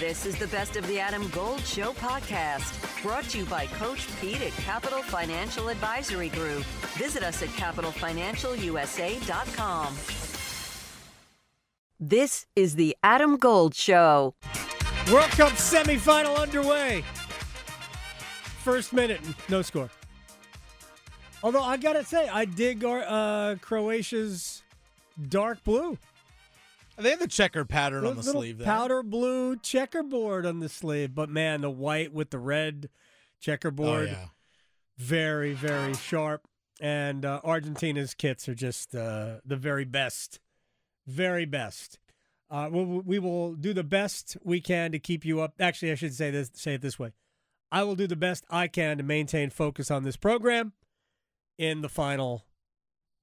This is the Best of the Adam Gold Show podcast, brought to you by Coach Pete at Capital Financial Advisory Group. Visit us at capitalfinancialusa.com. This is the Adam Gold Show. World Cup semifinal underway. First minute, no score. Although I gotta say, I dig our, uh, Croatia's dark blue. They have the checker pattern on the sleeve there. Powder blue checkerboard on the sleeve, but man, the white with the red oh, checkerboard, yeah. very, very sharp. And uh, Argentina's kits are just uh, the very best, very best. Uh, we, we will do the best we can to keep you up. Actually, I should say this. Say it this way: I will do the best I can to maintain focus on this program in the final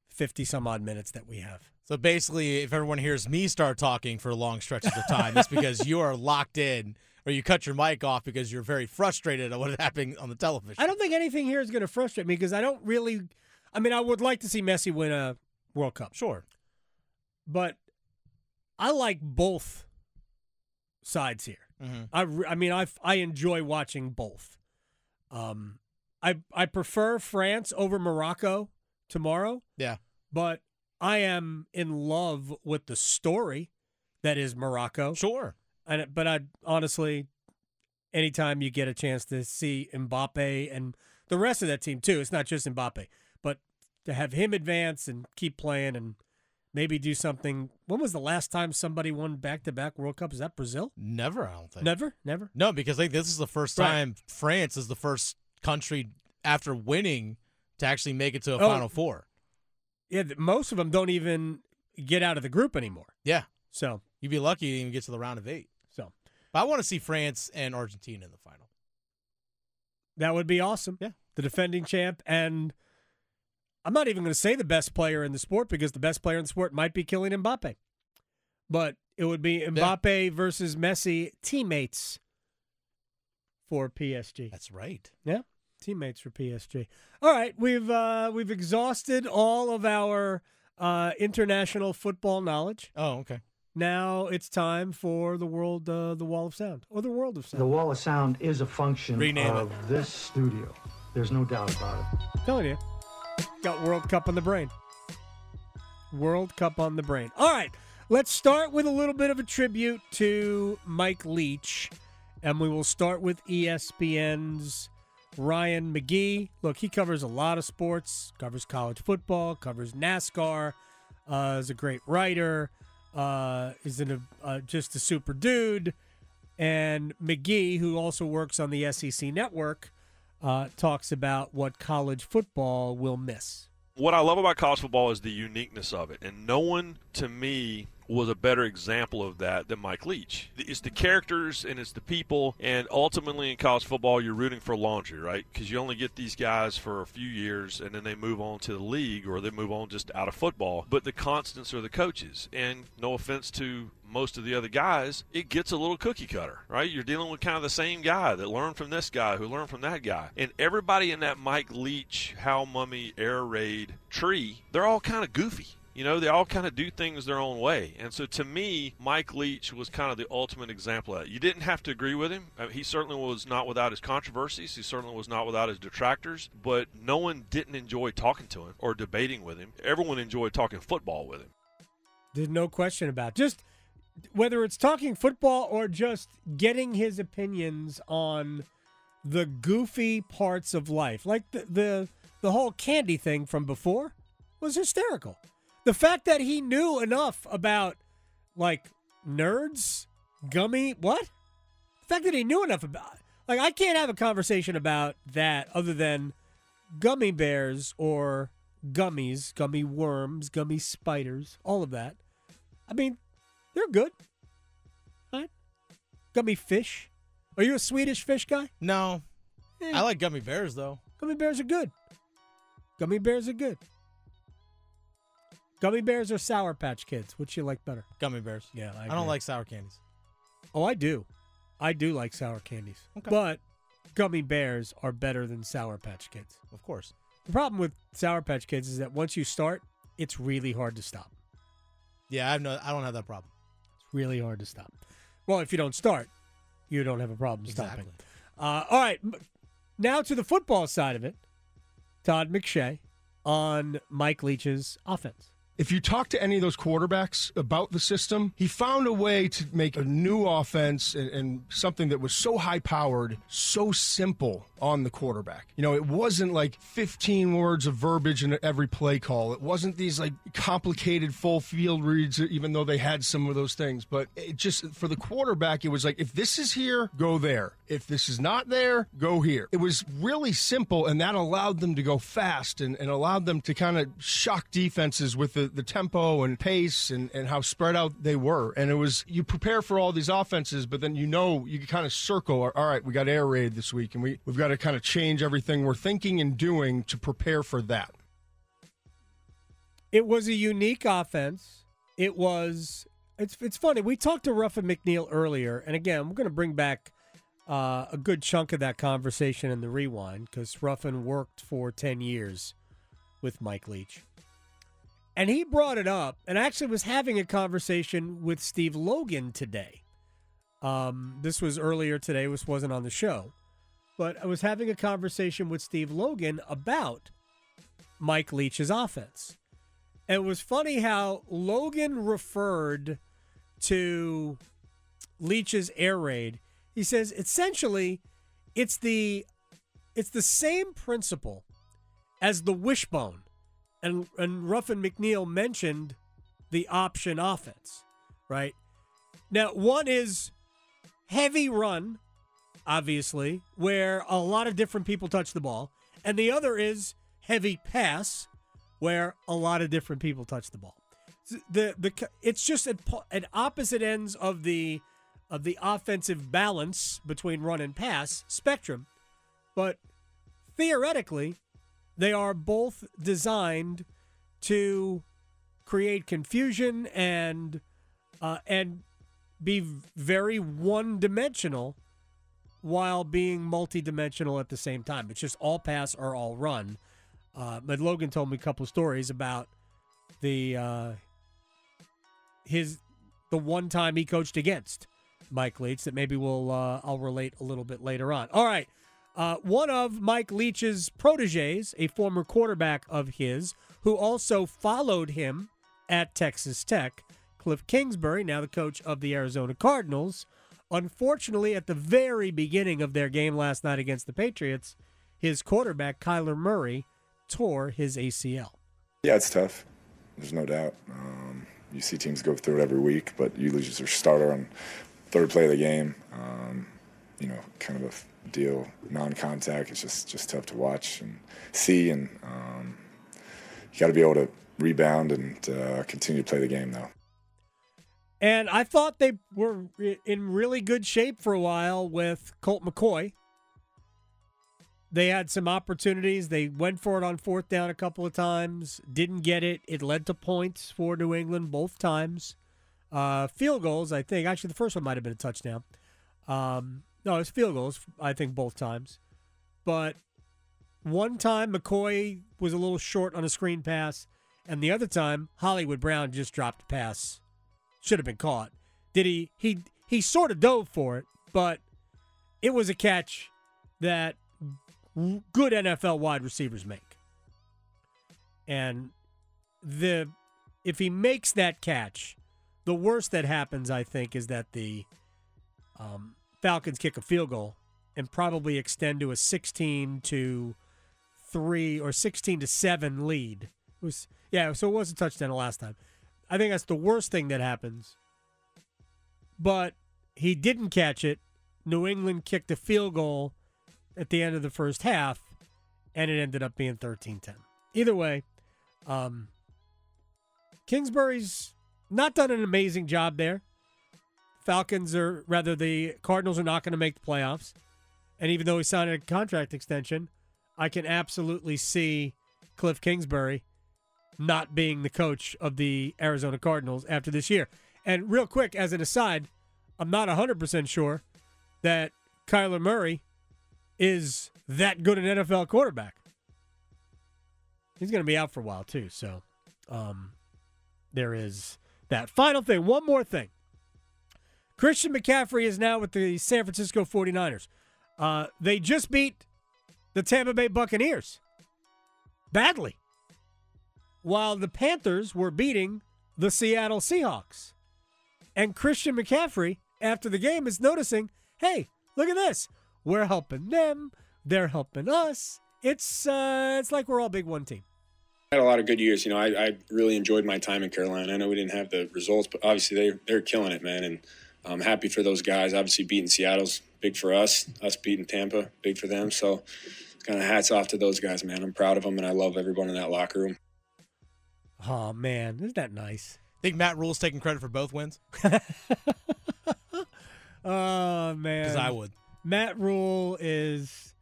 fifty some odd minutes that we have. So basically, if everyone hears me start talking for long stretches of time, it's because you are locked in or you cut your mic off because you're very frustrated at what is happening on the television. I don't think anything here is going to frustrate me because I don't really. I mean, I would like to see Messi win a World Cup, Sure. but I like both sides here. Mm-hmm. I, re- I mean, I I enjoy watching both. Um, I I prefer France over Morocco tomorrow, Yeah. but I am in love with the story that is Morocco. Sure. And but I honestly, anytime you get a chance to see Mbappe and the rest of that team too, it's not just Mbappe, but to have him advance and keep playing and maybe do something. When was the last time somebody won back to back World Cup? Is that Brazil? Never, I don't think. Never, never. No, because I think this is the first Right. time France is the first country after winning to actually make it to a Oh. Final Four. Yeah, most of them don't even get out of the group anymore. Yeah. So, You'd be lucky to even get to the round of eight. so But I want to see France and Argentina in the final. that would be awesome. Yeah. the defending champ, and I'm not even going to say the best player in the sport because the best player in the sport might be Kylian Mbappe, but it would be Mbappe versus Messi teammates for PSG. That's right. Yeah, teammates for PSG. All right, we've uh, we've exhausted all of our uh, international football knowledge. Oh, okay. Now it's time for the world, uh, the Wall of Sound, or the World of Sound. The wall of sound is a function Rename of this studio. There's no doubt about it. telling you, got World Cup on the brain. World Cup on the brain. All right, let's start with a little bit of a tribute to Mike Leach, and we will start with ESPN's Ryan McGee. Look, he covers a lot of sports, covers college football, covers NASCAR, uh, is a great writer, uh, is uh, just a super dude. And McGee, who also works on the SEC network, uh, talks about what college football will miss. what I love about college football is the uniqueness of it, and no one to me was a better example of that than Mike Leach. It's the characters and it's the people, and ultimately in college football, you're rooting for laundry, right? Because you only get these guys for a few years, and then they move on to the league or they move on just out of football. But the constants are the coaches, and no offense to most of the other guys, it gets a little cookie cutter, right? You're dealing with kind of the same guy that learned from this guy who learned from that guy. And everybody in that Mike Leach, Hal Mumme, Air Raid tree, they're all kind of goofy. You know, they all kind of do things their own way. And so to me, Mike Leach was kind of the ultimate example of that. You didn't have to agree with him. I mean, he certainly was not without his controversies. He certainly was not without his detractors. But no one didn't enjoy talking to him or debating with him. Everyone enjoyed talking football with him. There's no question about it. just whether it's talking football or just getting his opinions on the goofy parts of life. Like the the, the whole candy thing from before was hysterical. The fact that he knew enough about like nerds, gummy, what? The fact that he knew enough about like I can't have a conversation about that other than gummy bears or gummies, gummy worms, gummy spiders, all of that. I mean, they're good. Right? Gummy fish. Are you a Swedish fish guy? No. Eh, I like gummy bears though. gummy bears are good. Gummy bears are good. Gummy bears or Sour Patch Kids? Which you like better? Gummy bears. Yeah, I I, don't like sour candies. Oh, I do. I do like sour candies. Okay. But gummy bears are better than Sour Patch Kids. Of course. The problem with Sour Patch Kids is that once you start, it's really hard to stop. Yeah, I have no I don't have that problem. It's really hard to stop. Well, if you don't start, you don't have a problem Exactly. stopping. Uh, all right, now to the football side of it. Todd McShay on Mike Leach's offense. If you talk to any of those quarterbacks about the system, he found a way to make a new offense and, and something that was so high powered, so simple on the quarterback. You know, it wasn't like 15 words of verbiage in every play call. It wasn't these like complicated full field reads, even though they had some of those things. But it just, for the quarterback, it was like, if this is here, go there. If this is not there, go here. It was really simple, and that allowed them to go fast and, and allowed them to kind of shock defenses with the, the tempo and pace and, and how spread out they were. And it was, you prepare for all these offenses, but then you know, you kind of circle, all right, we got air raid this week, and we, we've got to kind of change everything we're thinking and doing to prepare for that. It was a unique offense. It was. It's it's funny. We talked to Ruffin McNeill earlier, and again, we're going to bring back uh, a good chunk of that conversation in the rewind because Ruffin worked for ten years with Mike Leach, and he brought it up, and actually was having a conversation with Steve Logan today. Um, this was earlier today. This wasn't on the show, but I was having a conversation with Steve Logan about Mike Leach's offense. And it was funny how Logan referred to Leach's air raid. He says essentially it's the it's the same principle as the wishbone. And and Ruffin McNeill mentioned the option offense, right? Now one is heavy run, obviously, where a lot of different people touch the ball, and the other is heavy pass, where a lot of different people touch the ball. The the it's just at, at opposite ends of the of the offensive balance between run and pass spectrum, but theoretically, they are both designed to create confusion and uh, and be very one dimensional while being multi-dimensional at the same time. It's just all pass or all run. Uh, but Logan told me a couple stories about the uh, his the one time he coached against Mike Leach that maybe we'll uh, I'll relate a little bit later on. All right, uh, one of Mike Leach's proteges, a former quarterback of his, who also followed him at Texas Tech, Cliff Kingsbury, now the coach of the Arizona Cardinals. Unfortunately, at the very beginning of their game last night against the Patriots, his quarterback Kyler Murray tore his ACL. Yeah, it's tough. There's no doubt. Um, you see teams go through it every week, but you lose your starter on third play of the game. Um, you know, kind of a deal, non-contact. It's just just tough to watch and see, and um, you got to be able to rebound and uh, continue to play the game, though. And I thought they were in really good shape for a while with Colt McCoy. They had some opportunities. They went for it on fourth down a couple of times, didn't get it. It led to points for New England both times. Uh, field goals, I think. Actually, the first one might have been a touchdown. Um, no, it was field goals, I think, both times. But one time, McCoy was a little short on a screen pass, and the other time, Hollywood Brown just dropped a pass should have been caught. Did he? He he sort of dove for it, but it was a catch that good NFL wide receivers make. And the if he makes that catch, the worst that happens, I think, is that the um, Falcons kick a field goal and probably extend to a 16 to three or 16 to seven lead. It was yeah, so it was a touchdown last time. I think that's the worst thing that happens. But he didn't catch it. New England kicked a field goal at the end of the first half, and it ended up being 13 10. Either way, um, Kingsbury's not done an amazing job there. Falcons are, rather, the Cardinals are not going to make the playoffs. And even though he signed a contract extension, I can absolutely see Cliff Kingsbury not being the coach of the Arizona Cardinals after this year. And real quick, as an aside, I'm not 100% sure that Kyler Murray is that good an NFL quarterback. He's going to be out for a while, too. So um, there is that. Final thing, one more thing. Christian McCaffrey is now with the San Francisco 49ers. Uh, they just beat the Tampa Bay Buccaneers badly, while the Panthers were beating the Seattle Seahawks. And Christian McCaffrey, after the game, is noticing hey, look at this. We're helping them, they're helping us. It's, uh, it's like we're all big one team. I had a lot of good years. You know, I, I really enjoyed my time in Carolina. I know we didn't have the results, but obviously they they're killing it, man. And I'm happy for those guys. Obviously, beating Seattle's big for us. Us beating Tampa, big for them. So, kind of hats off to those guys, man. I'm proud of them, and I love everyone in that locker room. Oh man, isn't that nice? Think Matt Rhule's taking credit for both wins? Oh man, Because I would. Matt Rhule is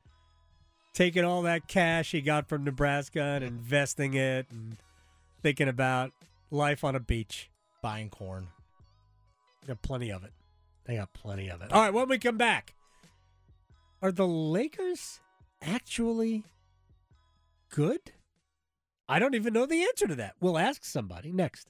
taking all that cash he got from Nebraska and investing it and thinking about life on a beach. Buying corn. Got plenty of it. They got plenty of it. All right, when we come back, are the Lakers actually good? I don't even know the answer to that. We'll ask somebody next.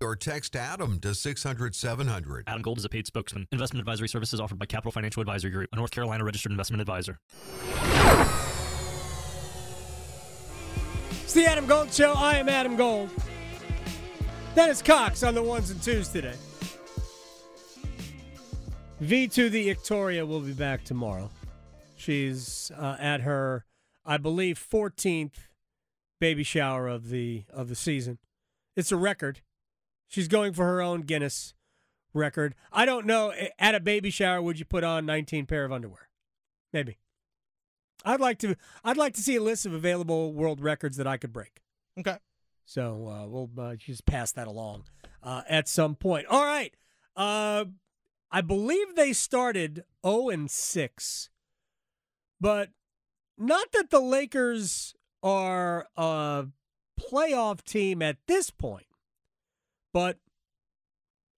or text Adam to 600 700. Adam Gold is a paid spokesman. Investment advisory services offered by Capital Financial Advisory Group, a North Carolina registered investment advisor. It's the Adam Gold Show. I am Adam Gold. Dennis Cox on the ones and twos today. V2 the Victoria will be back tomorrow. She's uh, at her, I believe, 14th baby shower of the of the season. It's a record. She's going for her own Guinness record. I don't know. At a baby shower, would you put on 19 pair of underwear? Maybe. I'd like to. I'd like to see a list of available world records that I could break. Okay. So uh, we'll uh, just pass that along uh, at some point. All right. Uh, I believe they started 0 and 6, but not that the Lakers are a playoff team at this point. But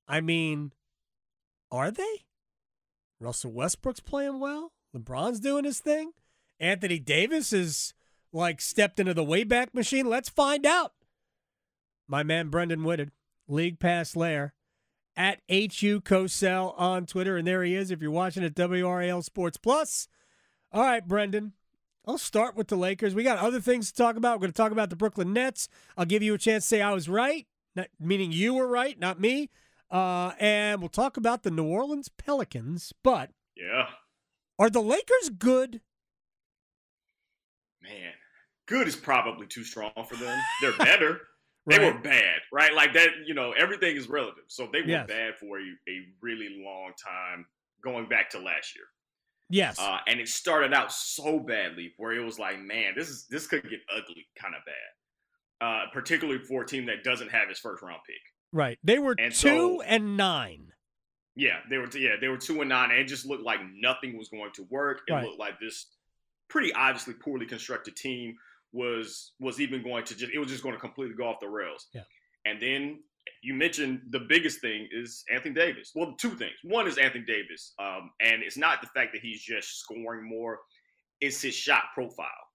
I mean, are they? Russell Westbrook's playing well. LeBron's doing his thing. Anthony Davis is like stepped into the Wayback Machine. Let's find out. My man Brenden Whitted, League Pass Lair, at HU Cosell on Twitter. And there he is if you're watching at WRAL Sports Plus. All right, Brenden. I'll start with the Lakers. We got other things to talk about. We're going to talk about the Brooklyn Nets. I'll give you a chance to say I was right, not, meaning you were right, not me. Uh, and we'll talk about the New Orleans Pelicans. But yeah, are the Lakers good? Man, good is probably too strong for them. They're better. They were bad, right? Like that, you know, everything is relative. So they were Yes. bad for a, a really long time, going back to last year. Yes. Uh, and it started out so badly where it was like, man, this is this could get ugly kind of bad. Uh, particularly for a team that doesn't have his first round pick. right. They were And two so- and nine. Yeah, they were yeah, they were two and nine, and it just looked like nothing was going to work. It Right. looked like this pretty obviously poorly constructed team was was even going to just it was just going to completely go off the rails. Yeah. And then you mentioned the biggest thing is Anthony Davis. Well, two things. One is Anthony Davis, um, and it's not the fact that he's just scoring more; it's his shot profile.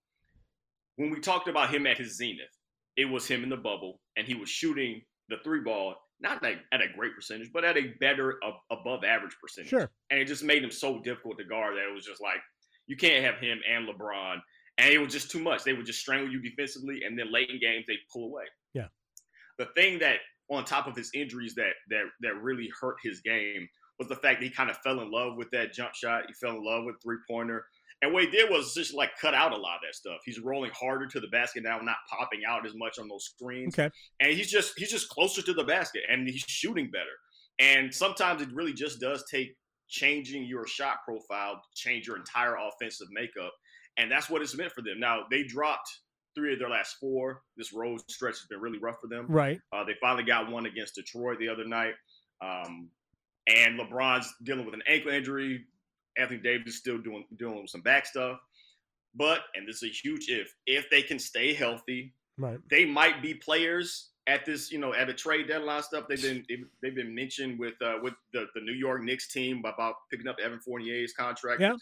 When we talked about him at his zenith, it was him in the bubble, and he was shooting the three ball not like at a great percentage, but at a better, ab- above average percentage. Sure. And it just made him so difficult to guard that it was just like you can't have him and LeBron, and it was just too much. They would just strangle you defensively, and then late in games they pull away. Yeah. The thing that, on top of his injuries, that that that really hurt his game was the fact that he kind of fell in love with that jump shot. He fell in love with three pointer. And what he did was just like cut out a lot of that stuff. He's rolling harder to the basket now, not popping out as much on those screens Okay. and he's just he's just closer to the basket and he's shooting better. And sometimes it really just does take changing your shot profile, to change your entire offensive makeup, and that's what it's meant for them. Now they dropped three of their last four. This road stretch has been really rough for them. Right. Uh, they finally got one against Detroit the other night. Um, and LeBron's dealing with an ankle injury. Anthony Davis is still doing doing some back stuff. But and this is a huge if if they can stay healthy, right? They might be players at this, you know, at a trade deadline stuff. They've been they've been mentioned with uh, with the, the New York Knicks team about picking up Evan Fournier's contract. Yeah.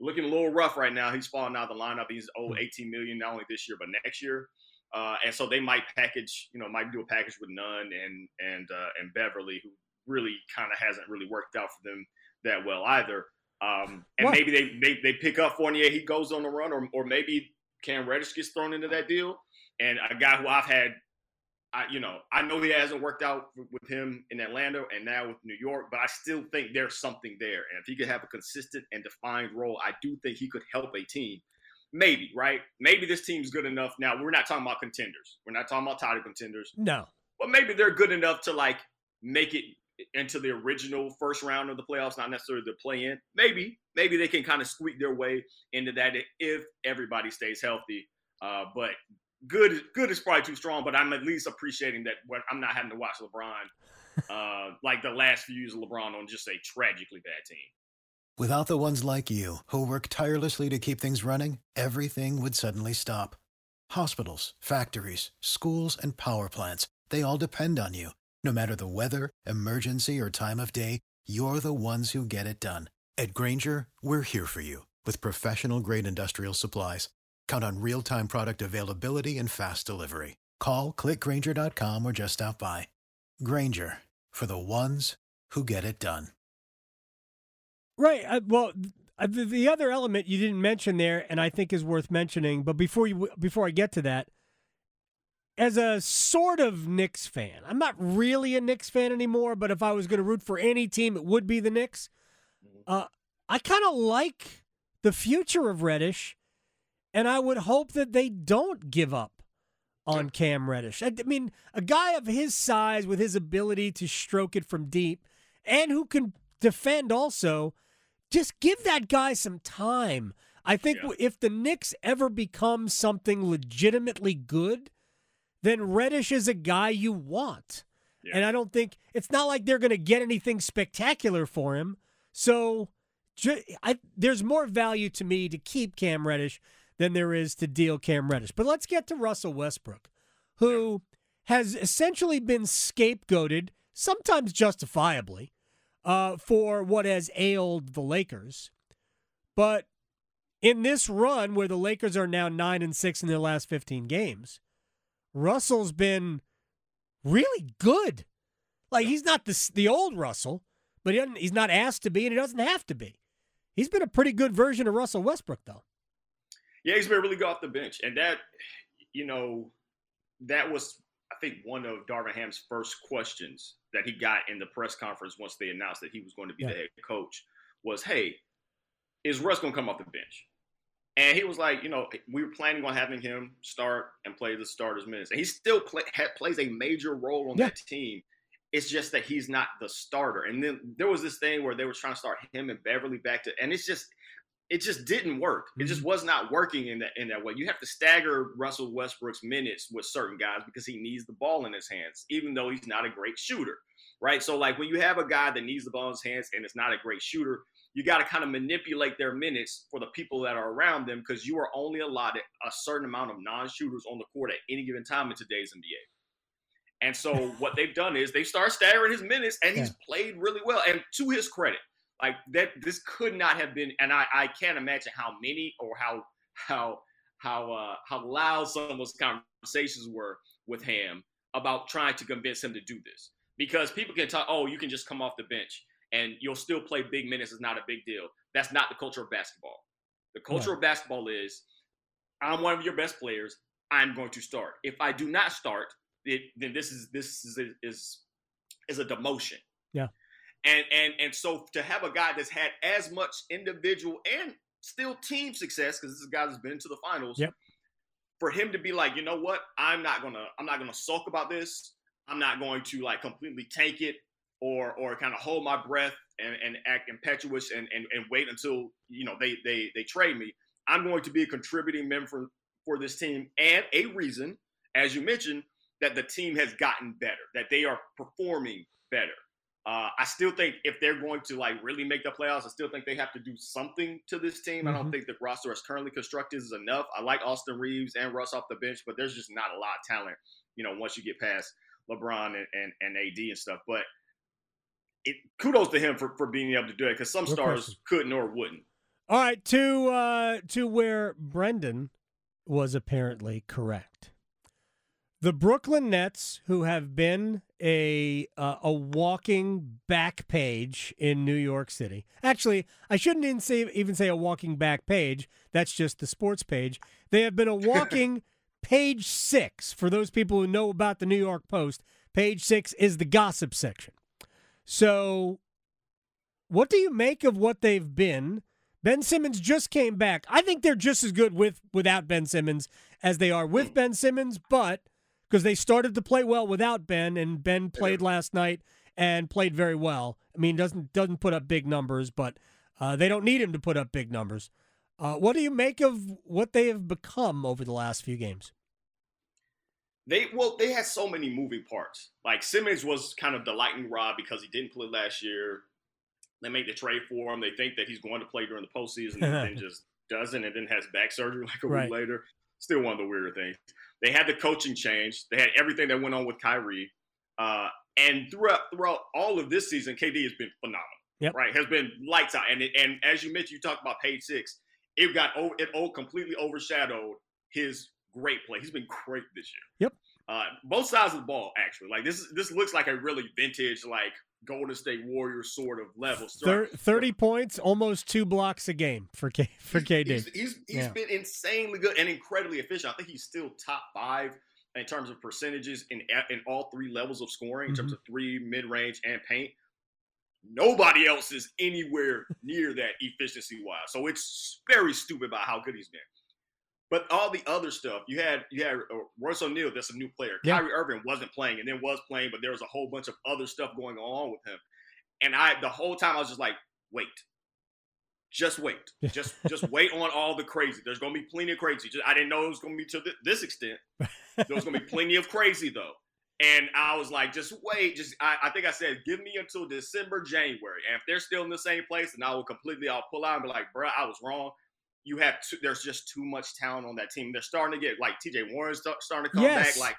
Looking a little rough right now. He's falling out of the lineup. He's owed Hmm. 18 million not only this year but next year. Uh, and so they might package, you know, might do a package with Nunn and and uh, and Beverley, who really kind of hasn't really worked out for them that well either. Um, and What? maybe they, they they pick up Fournier, he goes on the run, or or maybe Cam Reddish gets thrown into that deal. And a guy who I've had, I you know, I know he hasn't worked out with- him in Atlanta and now with New York, but I still think there's something there. And if he could have a consistent and defined role, I do think he could help a team. Maybe right? Maybe this team's good enough. Now we're not talking about contenders. We're not talking about title contenders No. but maybe they're good enough to like make it into the original first round of the playoffs, not necessarily the play in. Maybe, maybe they can kind of squeak their way into that if everybody stays healthy. Uh, but good, good is probably too strong. But I'm at least appreciating that when I'm not having to watch LeBron uh, like the last few years of LeBron on just a tragically bad team. Without the ones like you, who work tirelessly to keep things running, everything would suddenly stop. Hospitals, factories, schools, and power plants, they all depend on you. No matter the weather, emergency, or time of day, you're the ones who get it done. At Grainger, we're here for you with professional grade industrial supplies. Count on real time product availability and fast delivery. Call clickgrainger.com or just stop by. Grainger for the ones who get it done. Right. Uh, well, uh, the, the other element you didn't mention there, and I think is worth mentioning, but before you before I get to that, as a sort of Knicks fan, I'm not really a Knicks fan anymore. But if I was going to root for any team, it would be the Knicks. Uh, I kind of like the future of Reddish, and I would hope that they don't give up on Cam Reddish. I, I mean, a guy of his size with his ability to stroke it from deep, and who can defend also just give that guy some time. I think if the Knicks ever become something legitimately good, then Reddish is a guy you want. And I don't think it's not like they're going to get anything spectacular for him. So ju- I, there's more value to me to keep Cam Reddish than there is to deal Cam Reddish. But let's get to Russell Westbrook, who has essentially been scapegoated, sometimes justifiably, uh, for what has ailed the Lakers. But in this run, where the Lakers are now nine and six in their last fifteen games, Russell's been really good. Like he's not the the old Russell, but he doesn't, he's not asked to be, and he doesn't have to be. He's been a pretty good version of Russell Westbrook, though. Yeah, he's been really good off the bench, and that, you know, that was I think one of Darvin Ham's first questions that he got in the press conference once they announced that he was going to be Yeah. the head coach was, "Hey, is Russ going to come off the bench?" And he was like, "You know, we were planning on having him start and play the starters minutes, and he still play, ha, plays a major role on Yeah. that team. It's just that he's not the starter." And then there was this thing where they were trying to start him and Beverley back to, and it's just it just didn't work. It just mm-hmm. was not working in that in that way. You have to stagger Russell Westbrook's minutes with certain guys because he needs the ball in his hands, even though he's not a great shooter, right? So like when you have a guy that needs the ball in his hands and is not a great shooter, you got to kind of manipulate their minutes for the people that are around them because you are only allotted a certain amount of non-shooters on the court at any given time in today's NBA. And so what they've done is they start staggering his minutes, and he's played really well. And to his credit, like that, this could not have been. And I, I can't imagine how many or how how how uh, how loud some of those conversations were with him about trying to convince him to do this. Because people can talk, oh, you can just come off the bench and you'll still play big minutes. It's not a big deal. That's not the culture of basketball. The culture Right. of basketball is I'm one of your best players. I'm going to start. If I do not start, it, then this is this is is is a demotion. Yeah. And and and so to have a guy that's had as much individual and still team success because this is a guy that's been to the finals. Yep. For him to be like, you know what, I'm not gonna I'm not gonna sulk about this. I'm not going to like completely tank it or or kind of hold my breath and, and act impetuous and, and and wait until you know they they they trade me. I'm going to be a contributing member for, for this team and a reason, as you mentioned, that the team has gotten better, that they are performing better. Uh, I still think if they're going to like really make the playoffs, I still think they have to do something to this team. I don't Mhm. think the roster as currently constructed is enough. I like Austin Reaves and Russ off the bench, but there's just not a lot of talent, you know, once you get past LeBron and, and, and AD and stuff. But it, kudos to him for, for being able to do it because some No stars question. couldn't or wouldn't. All right, to uh, to where Brenden was apparently correct. The Brooklyn Nets, who have been a uh, a walking back page in New York City. Actually, I shouldn't even say even say a walking back page. That's just the sports page. They have been a walking page six for those people who know about the New York Post. Page six is the gossip section. So, what do you make of what they've been? Ben Simmons just came back. I think they're just as good with without Ben Simmons as they are with Ben Simmons, but because they started to play well without Ben, and Ben played last night and played very well. I mean, doesn't doesn't put up big numbers, but uh, they don't need him to put up big numbers. Uh, what do you make of what they have become over the last few games? They well, they had so many moving parts. Like Simmons was kind of the lightning rod because he didn't play last year. They make the trade for him. They think that he's going to play during the postseason, and then just doesn't, and then has back surgery like a Right. week later. Still one of the weirder things. They had the coaching change. They had everything that went on with Kyrie, uh, and throughout throughout all of this season, KD has been phenomenal. Yep. Right, has been lights out. And it, and as you mentioned, you talked about page six. It got over, it all completely overshadowed his great play. He's been great this year. Yep. Uh, both sides of the ball, actually. Like this, this looks like a really vintage, like Golden State Warriors sort of level. Thir- Thirty points, almost two blocks a game for K- for KD. He's he's, he's Yeah. been insanely good and incredibly efficient. I think he's still top five in terms of percentages in in all three levels of scoring, in terms Mm-hmm. of three, mid range, and paint. Nobody else is anywhere near that efficiency wise. So it's very stupid about how good he's been. But all the other stuff, you had you had uh, Royce O'Neale, that's a new player. Yeah. Kyrie Irving wasn't playing and then was playing, but there was a whole bunch of other stuff going on with him. And I the whole time I was just like, wait. Just wait. Just just wait on all the crazy. There's gonna be plenty of crazy. Just, I didn't know it was gonna be to th- this extent. There was gonna be plenty of crazy though. And I was like, just wait. Just I, I think I said, give me until December, January. And if they're still in the same place, then I will completely I'll pull out and be like, bro, I was wrong. You have too, there's just too much talent on that team. They're starting to get like TJ Warren's starting to come Yes. back. Like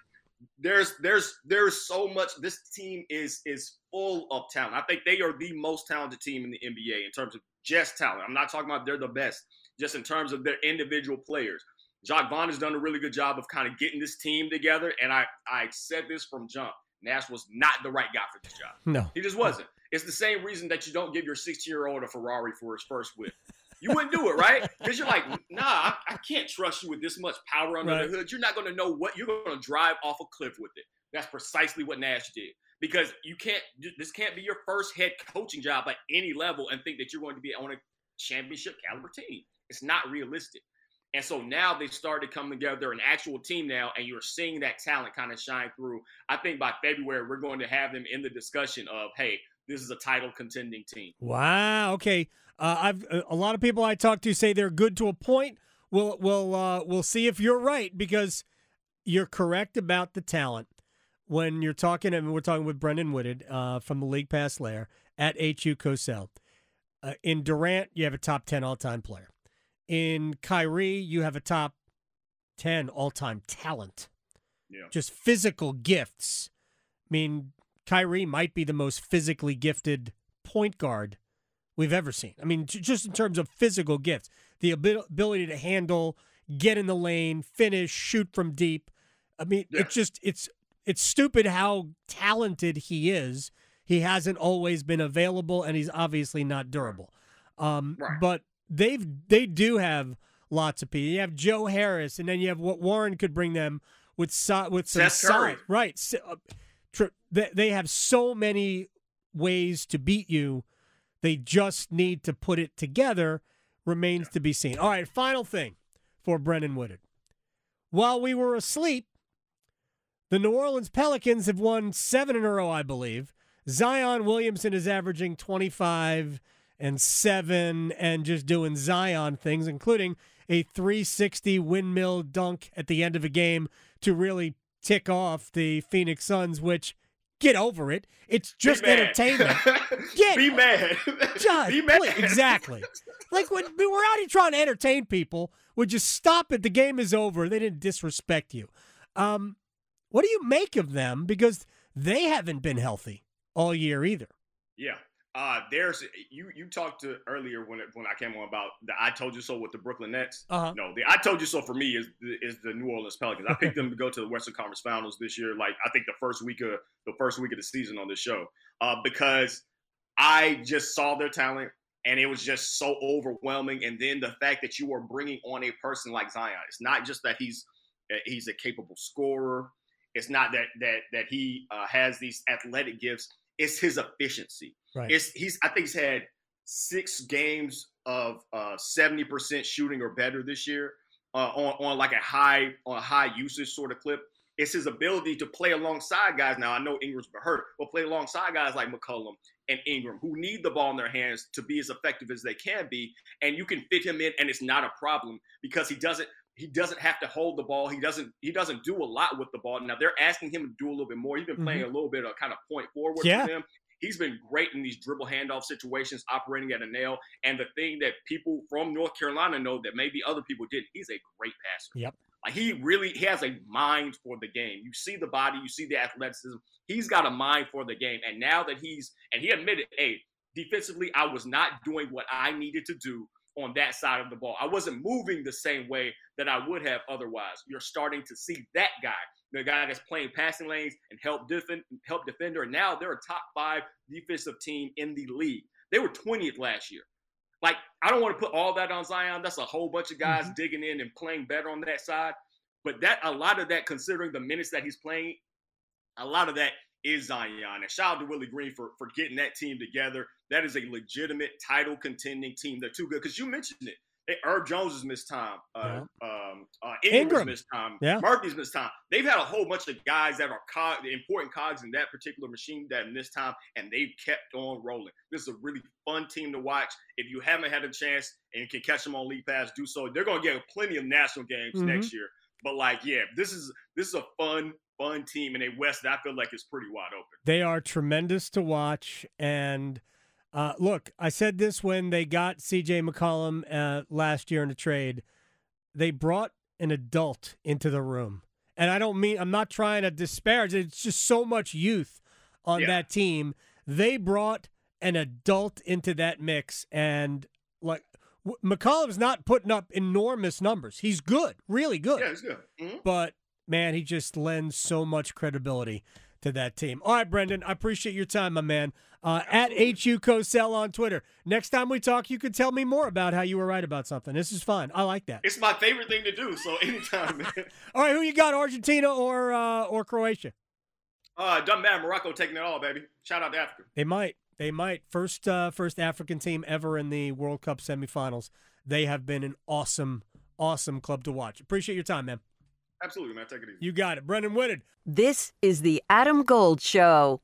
there's there's there's so much. This team is is full of talent. I think they are the most talented team in the NBA in terms of just talent. I'm not talking about they're the best, just in terms of their individual players. Jacque Vaughn has done a really good job of kind of getting this team together. And I I said this from jump. Nash was not the right guy for this job. No. He just wasn't. It's the same reason that you don't give your 16 year old a Ferrari for his first whip. You wouldn't do it, right? Because you're like, nah, I, I can't trust you with this much power under Right. the hood. You're not going to know what you're going to drive off a cliff with it. That's precisely what Nash did. Because you can't, this can't be your first head coaching job at any level and think that you're going to be on a championship caliber team. It's not realistic. And so now they started to come together, an actual team now, and you're seeing that talent kind of shine through. I think by February, we're going to have them in the discussion of, hey, this is a title contending team. Wow. Okay. Uh, I've a a lot of people I talk to say they're good to a point. We'll we'll uh, we'll see if you're right because you're correct about the talent. When you're talking, and we're talking with Brenden Whitted uh, from the League Pass Lair at HU Cosell. Uh, in Durant, you have a top ten all time player. In Kyrie, you have a top ten all time talent. Yeah. Just physical gifts. I mean, Kyrie might be the most physically gifted point guard we've ever seen. I mean, just in terms of physical gifts, the ability to handle, get in the lane, finish, shoot from deep. I mean, it's just it's it's stupid how talented he is. He hasn't always been available, and he's obviously not durable. Um, But they've they do have lots of people. You have Joe Harris, and then you have what Warren could bring them with so, with some size. Right. S- uh, tr- They they have so many ways to beat you. They just need to put it together. Remains to be seen. All right, final thing for Brennan Woodard. While we were asleep, the New Orleans Pelicans have won seven in a row, I believe. Zion Williamson is averaging 25 and seven and just doing Zion things, including a 360 windmill dunk at the end of a game to really tick off the Phoenix Suns, which Get over it. It's just entertainment. Get Be mad. Just, Be mad. please- exactly. Like when we we're out here trying to entertain people, would you stop it? The game is over. They didn't disrespect you. Um, what do you make of them? Because they haven't been healthy all year either. Yeah. Uh, there's you. You talked to earlier when it, when I came on about the "I told you so" with the Brooklyn Nets. Uh-huh. No, the "I told you so" for me is the- is the New Orleans Pelicans. I picked them to go to the Western Conference Finals this year. Like I think the first week of the first week of the season on this show, uh, because I just saw their talent and it was just so overwhelming. And then the fact that you are bringing on a person like Zion, it's not just that he's he's a capable scorer. It's not that that that he uh, has these athletic gifts. It's his efficiency. Right. It's he's I think he's had six games of uh, seventy percent shooting or better this year uh, on on like a high on a high usage sort of clip. It's his ability to play alongside guys. Now I know Ingram's been hurt, but play alongside guys like McCollum and Ingram who need the ball in their hands to be as effective as they can be, and you can fit him in, and it's not a problem because he doesn't he doesn't have to hold the ball. He doesn't he doesn't do a lot with the ball. Now they're asking him to do a little bit more. He's been playing Mhm. a little bit of kind of point forward Yeah. for them. He's been great in these dribble handoff situations, operating at a nail. And the thing that people from North Carolina know that maybe other people didn't, he's a great passer. Yep. Like he really he has a mind for the game. You see the body, you see the athleticism. He's got a mind for the game. And now that he's and he admitted, hey, defensively, I was not doing what I needed to do on that side of the ball. I wasn't moving the same way that I would have otherwise. You're starting to see that guy, the guy that's playing passing lanes and help defend, help defender. And now they're a top five defensive team in the league. They were 20th last year. Like, I don't want to put all that on Zion. That's a whole bunch of guys mm-hmm. digging in and playing better on that side. But that a lot of that, considering the minutes that he's playing, a lot of that is Zion. And shout out to Willie Green for, for getting that team together. That is a legitimate title contending team. They're too good. Because you mentioned it. Herb Jones has missed time. Uh, um, uh, Ingram. missed time. Yeah. Murphy's missed time. They've had a whole bunch of guys that are cog, important cogs in that particular machine that missed time, and they've kept on rolling. This is a really fun team to watch. If you haven't had a chance and you can catch them on League Pass, do so. They're going to get plenty of national games Mhm. next year. But like, yeah, this is this is a fun, fun team in a West that I feel like is pretty wide open. They are tremendous to watch. And uh, look, I said this when they got CJ McCollum uh, last year in a trade. They brought an adult into the room. And I don't mean, I'm not trying to disparage. It's just so much youth on Yeah. that team. They brought an adult into that mix. And like, McCollum's not putting up enormous numbers. He's good, really good Yeah, it's good. Mhm. but man, he just lends so much credibility to that team. All right, Brenden, I appreciate your time, my man. Uh, at HU Cosell on Twitter. Next time we talk, you could tell me more about how you were right about something. This is fun. I like that. It's my favorite thing to do. So anytime, man. All right, who you got, Argentina or uh, or Croatia? Uh, doesn't matter. Morocco taking it all, baby. Shout out to Africa. They might. They might. First uh, first African team ever in the World Cup semifinals. They have been an awesome, awesome club to watch. Appreciate your time, man. Absolutely, man. Take it easy. You got it. Brenden Whitted. This is the Adam Gold Show.